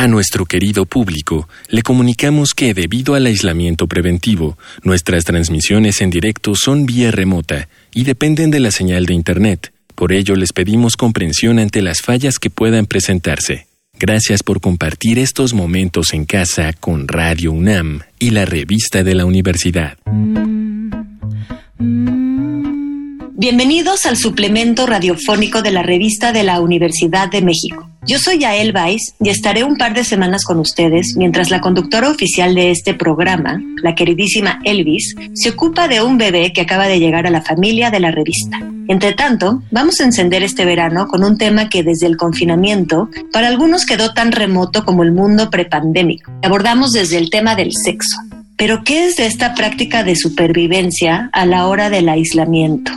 A nuestro querido público le comunicamos que debido al aislamiento preventivo, nuestras transmisiones en directo son vía remota y dependen de la señal de Internet. Por ello les pedimos comprensión ante las fallas que puedan presentarse. Gracias por compartir estos momentos en casa con Radio UNAM y la revista de la universidad. Bienvenidos al suplemento radiofónico de la revista de la Universidad de México. Yo soy Yael Vais y estaré un par de semanas con ustedes mientras la conductora oficial de este programa, la queridísima Elvis, se ocupa de un bebé que acaba de llegar a la familia de la revista. Entre tanto, vamos a encender este verano con un tema que desde el confinamiento para algunos quedó tan remoto como el mundo prepandémico. Abordamos desde el tema del sexo. Pero ¿qué es de esta práctica de supervivencia a la hora del aislamiento?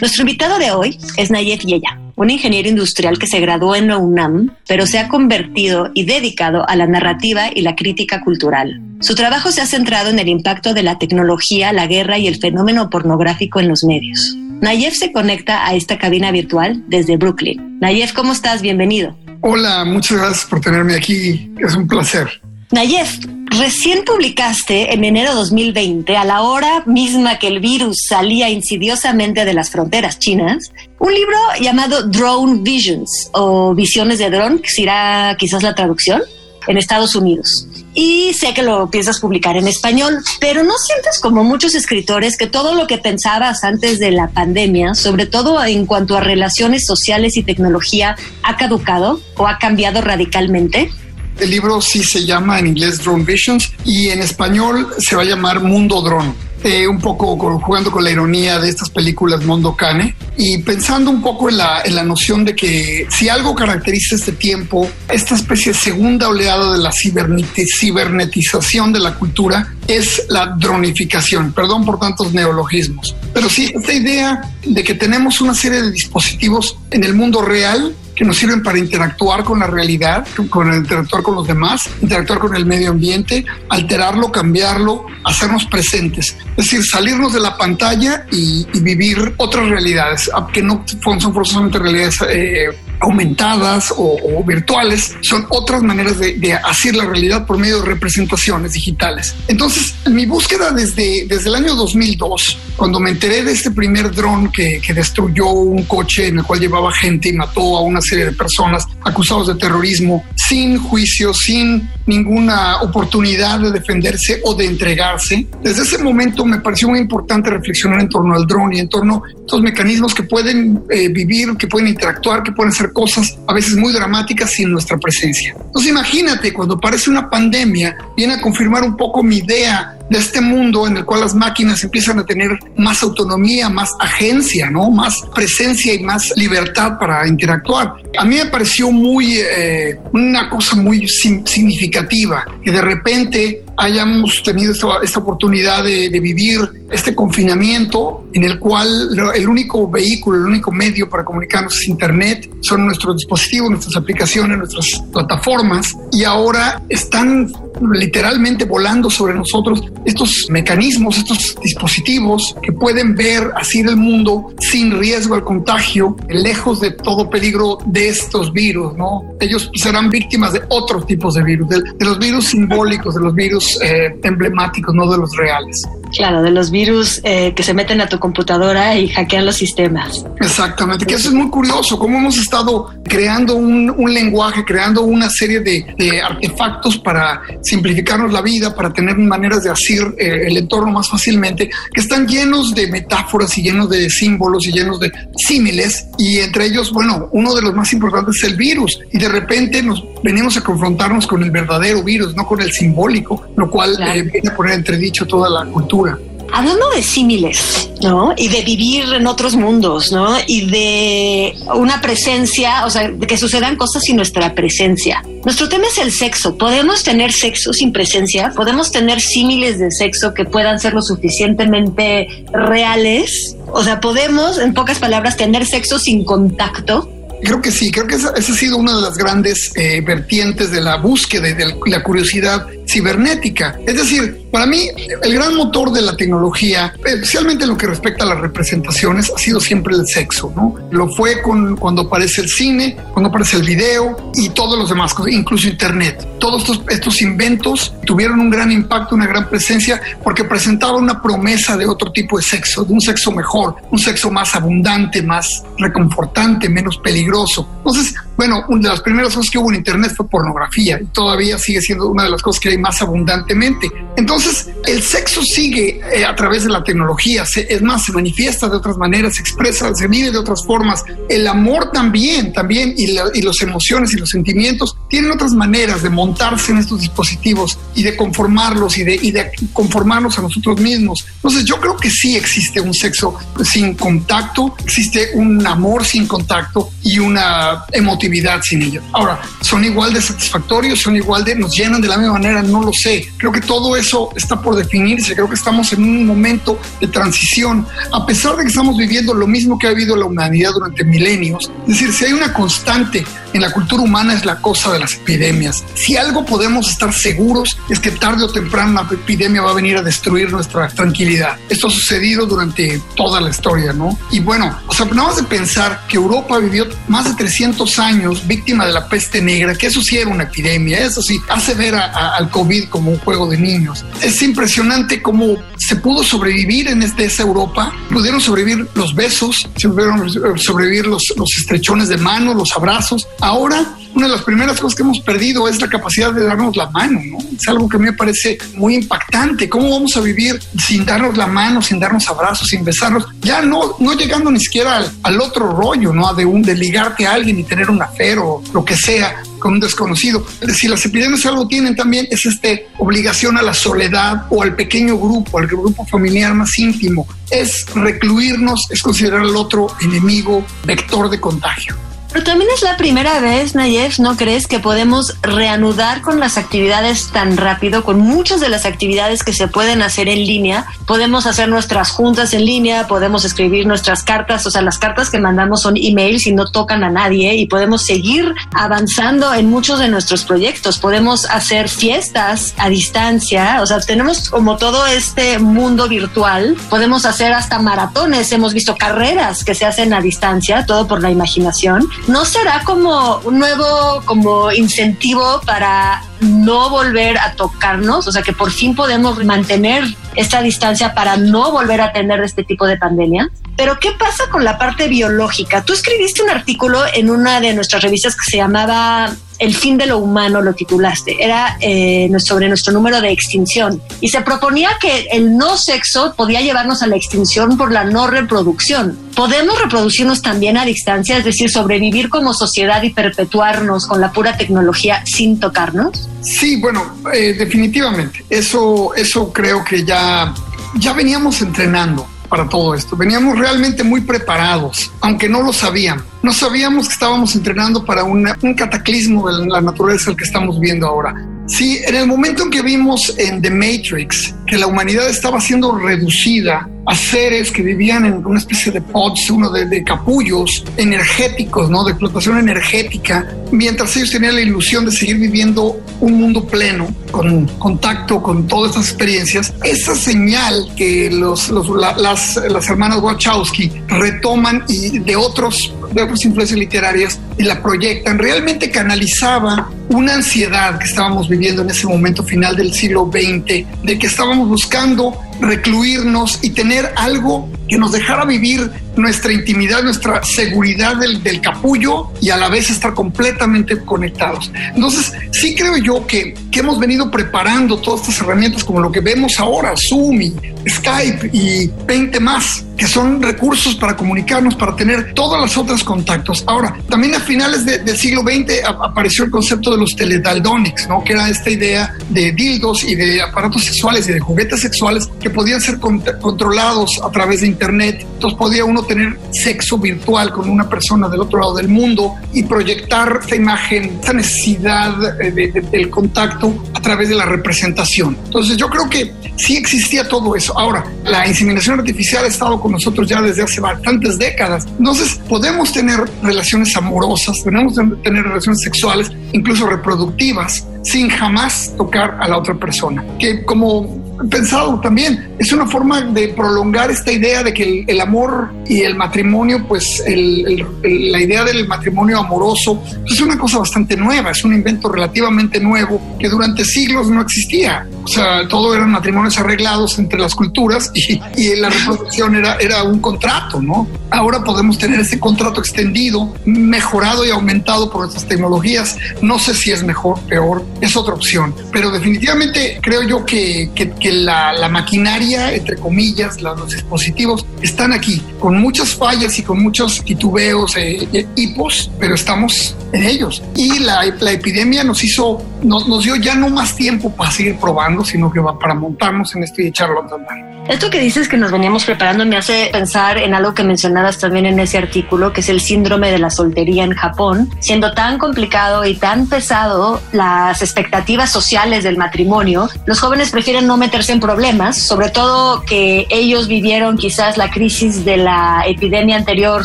Nuestro invitado de hoy es Nayef Yeya, un ingeniero industrial que se graduó en la UNAM, pero se ha convertido y dedicado a la narrativa y la crítica cultural. Su trabajo se ha centrado en el impacto de la tecnología, la guerra y el fenómeno pornográfico en los medios. Nayef se conecta a esta cabina virtual desde Brooklyn. Nayef, ¿cómo estás? Bienvenido. Hola, muchas gracias por tenerme aquí. Es un placer. Nayef, recién publicaste en enero 2020, a la hora misma que el virus salía insidiosamente de las fronteras chinas, un libro llamado Drone Visions o Visiones de Drone, que será quizás la traducción, en Estados Unidos. Y sé que lo piensas publicar en español, pero ¿no sientes como muchos escritores que todo lo que pensabas antes de la pandemia, sobre todo en cuanto a relaciones sociales y tecnología, ha caducado o ha cambiado radicalmente? El libro sí se llama en inglés Drone Visions y en español se va a llamar Mundo Drone. Eh, un poco jugando con la ironía de estas películas Mondo Cane y pensando un poco en la, en la noción de que si algo caracteriza este tiempo, esta especie de segunda oleada de la cibernetización de la cultura es la dronificación. Perdón por tantos neologismos. Pero sí, esta idea de que tenemos una serie de dispositivos en el mundo real que nos sirven para interactuar con la realidad, con interactuar con los demás, interactuar con el medio ambiente, alterarlo, cambiarlo, hacernos presentes. Es decir, salirnos de la pantalla y, vivir otras realidades, que no son forzosamente realidades eh, aumentadas o, virtuales, son otras maneras de, hacer la realidad por medio de representaciones digitales. Entonces, mi búsqueda desde, desde el año 2002, cuando me enteré de este primer dron que, que destruyó un coche en el cual llevaba gente y mató a una serie de personas acusados de terrorismo sin juicio, sin ninguna oportunidad de defenderse o de entregarse. Desde ese momento me pareció muy importante reflexionar en torno al dron y en torno a estos mecanismos que pueden eh, vivir, que pueden interactuar, que pueden hacer cosas a veces muy dramáticas sin nuestra presencia. Entonces imagínate cuando aparece una pandemia, viene a confirmar un poco mi idea de este mundo en el cual las máquinas empiezan a tener más autonomía, más agencia, ¿no? Más presencia y más libertad para interactuar. A mí me pareció muy, eh, una cosa muy significativa que de repente hayamos tenido esta, oportunidad de, vivir este confinamiento en el cual el único vehículo, el único medio para comunicarnos es Internet, son nuestros dispositivos, nuestras aplicaciones, nuestras plataformas y ahora están literalmente volando sobre nosotros estos mecanismos, estos dispositivos que pueden ver así el mundo sin riesgo al contagio, lejos de todo peligro de estos virus, ¿no? Ellos serán víctimas de otros tipos de virus, de, los virus simbólicos, de los virus eh, emblemáticos, no de los reales. Claro, de los virus eh, que se meten a tu computadora y hackean los sistemas. Exactamente, que eso es muy curioso, cómo hemos estado creando un, lenguaje, creando una serie de, artefactos para simplificarnos la vida, para tener maneras de hacer eh, el entorno más fácilmente, que están llenos de metáforas y llenos de símbolos y llenos de símiles, y entre ellos, bueno, uno de los más importantes es el virus, y de repente nos venimos a confrontarnos con el verdadero virus, no con el simbólico, lo cual eh, viene a poner entredicho toda la cultura Hablando de símiles, ¿no? Y de vivir en otros mundos, ¿no? Y de una presencia, o sea, de que sucedan cosas sin nuestra presencia. Nuestro tema es el sexo. ¿Podemos tener sexo sin presencia? ¿Podemos tener símiles de sexo que puedan ser lo suficientemente reales? O sea, ¿podemos, en pocas palabras, tener sexo sin contacto? Creo que sí, creo que esa, ha sido una de las grandes eh, vertientes de la búsqueda y de la curiosidad cibernética. Es decir, para mí, el gran motor de la tecnología, especialmente en lo que respecta a las representaciones, ha sido siempre el sexo, ¿no? Lo fue con, cuando aparece el cine, cuando aparece el video y todos los demás incluso Internet. Todos estos, estos inventos tuvieron un gran impacto, una gran presencia, porque presentaban una promesa de otro tipo de sexo, de un sexo mejor, un sexo más abundante, más reconfortante, menos peligroso. Entonces, bueno, una de las primeras cosas que hubo en Internet fue pornografía y todavía sigue siendo una de las cosas que hay más abundantemente. Entonces, el sexo sigue eh, a través de la tecnología, es más, se manifiesta de otras maneras, se expresa, se vive de otras formas. El amor también, también, y, la, y las emociones y los sentimientos tienen otras maneras de montarse en estos dispositivos y de conformarlos y de, y de conformarnos a nosotros mismos. Entonces, yo creo que sí existe un sexo sin contacto, existe un amor sin contacto y una emotividad sin ellos. Ahora, ¿son igual de satisfactorios? ¿Son igual de, nos llenan de la misma manera? No lo sé. Creo que todo eso está por definirse. Creo que estamos en un momento de transición. A pesar de que estamos viviendo lo mismo que ha vivido la humanidad durante milenios, es decir, si hay una constante en la cultura humana es la cosa de las epidemias. Si algo podemos estar seguros es que tarde o temprano una epidemia va a venir a destruir nuestra tranquilidad. Esto ha sucedido durante toda la historia, ¿no? Y bueno, o sea, nada más de pensar que Europa vivió más de 300 años víctima de la peste negra, que eso sí era una epidemia, eso sí, hace ver al COVID como un juego de niños. Es impresionante cómo se pudo sobrevivir en este, esa Europa, pudieron sobrevivir los besos, pudieron sobrevivir los, los estrechones de mano, los abrazos, Ahora, una de las primeras cosas que hemos perdido es la capacidad de darnos la mano, ¿no? Es algo que me parece muy impactante. ¿Cómo vamos a vivir sin darnos la mano, sin darnos abrazos, sin besarnos? Ya no, no llegando ni siquiera al, otro rollo, ¿no? De un de ligarte a alguien y tener un afer o lo que sea con un desconocido. Si las epidemias algo tienen también es esta obligación a la soledad o al pequeño grupo, al grupo familiar más íntimo. Es recluirnos, es considerar al otro enemigo, vector de contagio. Pero también es la primera vez, Nayef, ¿no crees que podemos reanudar con las actividades tan rápido, con muchas de las actividades que se pueden hacer en línea? Podemos hacer nuestras juntas en línea, podemos escribir nuestras cartas, o sea, las cartas que mandamos son emails y no tocan a nadie y podemos seguir avanzando en muchos de nuestros proyectos. Podemos hacer fiestas a distancia, o sea, tenemos como todo este mundo virtual, podemos hacer hasta maratones, hemos visto carreras que se hacen a distancia, todo por la imaginación ¿no será como un nuevo como incentivo para no volver a tocarnos? O sea, que por fin podemos mantener esta distancia para no volver a tener este tipo de pandemia. Pero ¿qué pasa con la parte biológica? Tú escribiste un artículo en una de nuestras revistas que se llamaba el fin de lo humano lo titulaste, era eh, sobre nuestro número de extinción y se proponía que el no sexo podía llevarnos a la extinción por la no reproducción. ¿Podemos reproducirnos también a distancia, es decir, sobrevivir como sociedad y perpetuarnos con la pura tecnología sin tocarnos? Sí, bueno, eh, definitivamente. Eso, eso creo que ya, ya veníamos entrenando para todo esto. Veníamos realmente muy preparados, aunque no lo sabíamos. No sabíamos que estábamos entrenando para un cataclismo de la naturaleza el que estamos viendo ahora. Sí, en el momento en que vimos en The Matrix que la humanidad estaba siendo reducida a seres que vivían en una especie de pods, uno de, capullos energéticos, ¿no? De explotación energética, mientras ellos tenían la ilusión de seguir viviendo un mundo pleno, con contacto con todas estas experiencias, esa señal que los, las, las hermanas Wachowski retoman y de otros de otras influencias literarias y la proyectan, realmente canalizaba una ansiedad que estábamos viviendo en ese momento final del siglo XX, de que estábamos buscando recluirnos y tener algo que nos dejara vivir nuestra intimidad, nuestra seguridad del, del, capullo y a la vez estar completamente conectados. Entonces, sí creo yo que, que hemos venido preparando todas estas herramientas como lo que vemos ahora, Zoom y Skype y 20 más, que son recursos para comunicarnos, para tener todas las otras contactos. Ahora, también a finales del siglo XX apareció el concepto de los teledaldonics, ¿no? que era esta idea de dildos y de aparatos sexuales y de juguetes sexuales que podían ser controlados a través de Internet. Entonces podía uno tener sexo virtual con una persona del otro lado del mundo y proyectar esta imagen, esta necesidad eh, del contacto a través de la representación. Entonces yo creo que sí existía todo eso. Ahora, la inseminación artificial ha estado con nosotros ya desde hace bastantes décadas. Entonces podemos tener relaciones amorosas, podemos tener relaciones sexuales, incluso reproductivas, sin jamás tocar a la otra persona. Que como pensado también. Es una forma de prolongar esta idea de que el, amor y el matrimonio, pues la idea del matrimonio amoroso es una cosa bastante nueva, es un invento relativamente nuevo que durante siglos no existía. O sea, todo eran matrimonios arreglados entre las culturas y, y la reproducción era, era un contrato, ¿no? Ahora podemos tener ese contrato extendido, mejorado y aumentado por estas tecnologías. No sé si es mejor, peor, es otra opción. Pero definitivamente creo yo que, que la, maquinaria, entre comillas, los, dispositivos, están aquí, con muchas fallas y con muchos titubeos, eh, eh, hipos, pero estamos en ellos. Y la, epidemia nos hizo, nos, nos, dio ya no más tiempo para seguir probando, sino que va para montarnos en esto y echarlo a andar. Esto que dices que nos veníamos preparando me hace pensar en algo que mencionabas también en ese artículo, que es el síndrome de la soltería en Japón. Siendo tan complicado y tan pesado las expectativas sociales del matrimonio, los jóvenes prefieren no meterse en problemas, sobre todo que ellos vivieron quizás la crisis de la epidemia anterior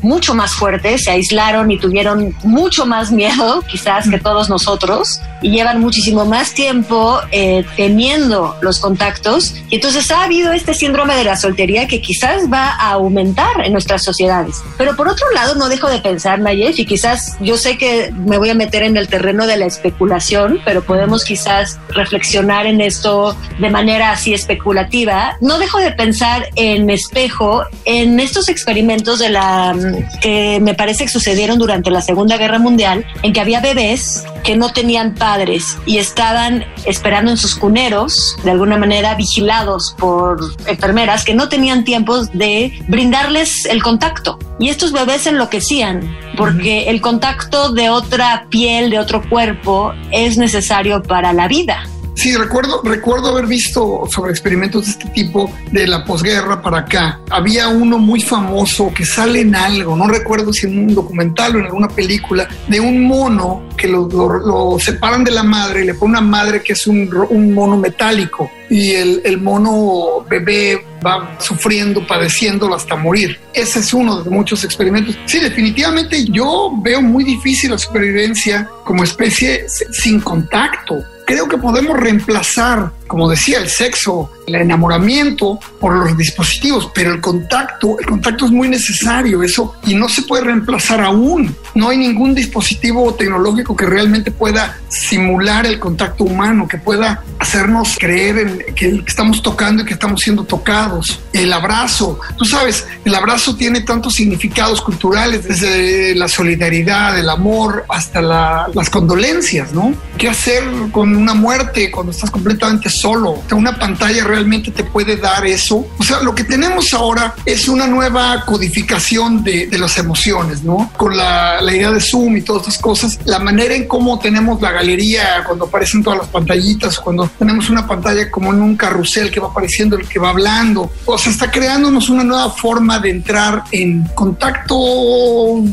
mucho más fuerte, se aislaron y tuvieron mucho más miedo quizás que todos nosotros y llevan muchísimo más tiempo eh, teniendo los contactos. Y entonces ha habido este síndrome de la soltería que quizás va a aumentar en nuestras sociedades. Pero por otro lado, no dejo de pensar, Nayef, y quizás yo sé que me voy a meter en el terreno de la especulación, pero podemos quizás reflexionar en esto de manera así especulativa. No dejo de pensar en espejo en estos experimentos de la que me parece que sucedieron durante la Segunda Guerra Mundial, en que había bebés que no tenían padres y estaban esperando en sus cuneros, de alguna manera vigilados por enfermeras que no tenían tiempo de brindarles el contacto. Y estos bebés enloquecían porque el contacto de otra piel, de otro cuerpo, es necesario para la vida. Sí, recuerdo, recuerdo haber visto sobre experimentos de este tipo de la posguerra para acá. Había uno muy famoso que sale en algo, no recuerdo si en un documental o en alguna película, de un mono que lo, separan de la madre y le pone una madre que es un, un mono metálico y el, el, mono bebé va sufriendo, padeciéndolo hasta morir. Ese es uno de muchos experimentos. Sí, definitivamente yo veo muy difícil la supervivencia como especie sin contacto creo que podemos reemplazar, como decía, el sexo, el enamoramiento por los dispositivos, pero el contacto, el contacto es muy necesario, eso, y no se puede reemplazar aún. No hay ningún dispositivo tecnológico que realmente pueda simular el contacto humano, que pueda hacernos creer en que estamos tocando y que estamos siendo tocados. El abrazo, tú sabes, el abrazo tiene tantos significados culturales, desde la solidaridad, el amor, hasta las condolencias, ¿no? ¿Qué hacer con una muerte cuando estás completamente solo? Una pantalla realmente te puede dar eso. O sea, lo que tenemos ahora es una nueva codificación de, las emociones, ¿no? Con la, la idea de Zoom y todas estas cosas, la manera en cómo tenemos la galería cuando aparecen todas las pantallitas, cuando tenemos una pantalla como en un carrusel que va apareciendo el que va hablando, o sea, está creándonos una nueva forma de entrar en contacto,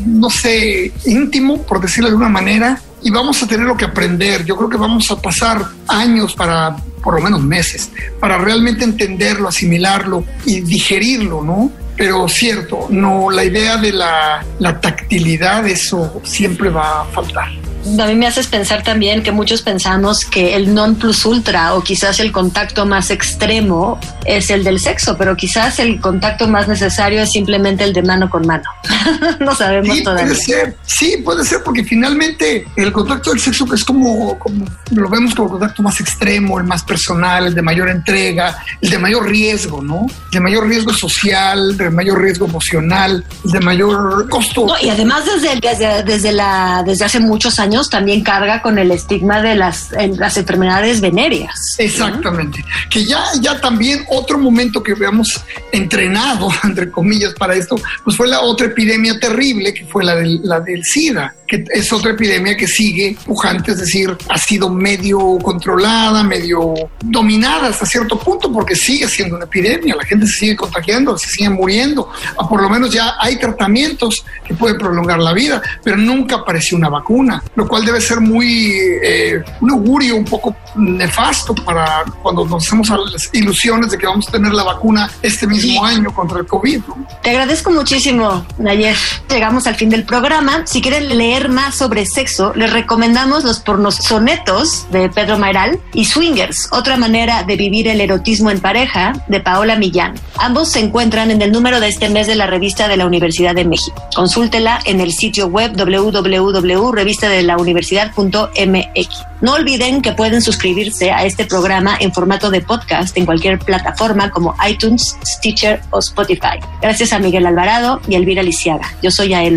no sé, íntimo, por decirlo de alguna manera, y vamos a tener lo que aprender. Yo creo que vamos a pasar años para, por lo menos meses, para realmente entenderlo, asimilarlo y digerirlo, ¿no? Pero cierto, no, la idea de la, la tactilidad, eso siempre va a faltar a mí me haces pensar también que muchos pensamos que el non plus ultra o quizás el contacto más extremo es el del sexo, pero quizás el contacto más necesario es simplemente el de mano con mano. no sabemos sí, todavía. Puede ser, sí, puede ser, porque finalmente el contacto del sexo es como, como lo vemos como el contacto más extremo, el más personal, el de mayor entrega, el de mayor riesgo, ¿no? El de mayor riesgo social, de mayor riesgo emocional, el de mayor costo. y además desde, desde, desde, la, desde hace muchos años también carga con el estigma de las, las enfermedades venéreas. Exactamente. Que ya, ya también otro momento que veamos entrenado, entre comillas, para esto, pues fue la otra epidemia terrible que fue la del, la del SIDA que es otra epidemia que sigue pujante, es decir, ha sido medio controlada, medio dominada hasta cierto punto, porque sigue siendo una epidemia, la gente se sigue contagiando, se sigue muriendo, o por lo menos ya hay tratamientos que pueden prolongar la vida, pero nunca apareció una vacuna, lo cual debe ser muy eh, un augurio un poco nefasto para cuando nos hacemos las ilusiones de que vamos a tener la vacuna este mismo año contra el COVID. Te agradezco muchísimo, Nayer. Llegamos al fin del programa. Si quieren leer más sobre sexo, les recomendamos los pornos sonetos de Pedro Mairal y Swingers, otra manera de vivir el erotismo en pareja de Paola Millán. Ambos se encuentran en el número de este mes de la revista de la Universidad de México. Consúltela en el sitio web www.revistadelauniversidad.mx. No olviden que pueden suscribirse a este programa en formato de podcast en cualquier plataforma como iTunes, Stitcher o Spotify. Gracias a Miguel Alvarado y Elvira Lisiaga. Yo soy Ael.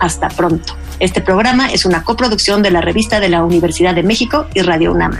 Hasta pronto. Este programa es una coproducción de la revista de la Universidad de México y Radio UNAM.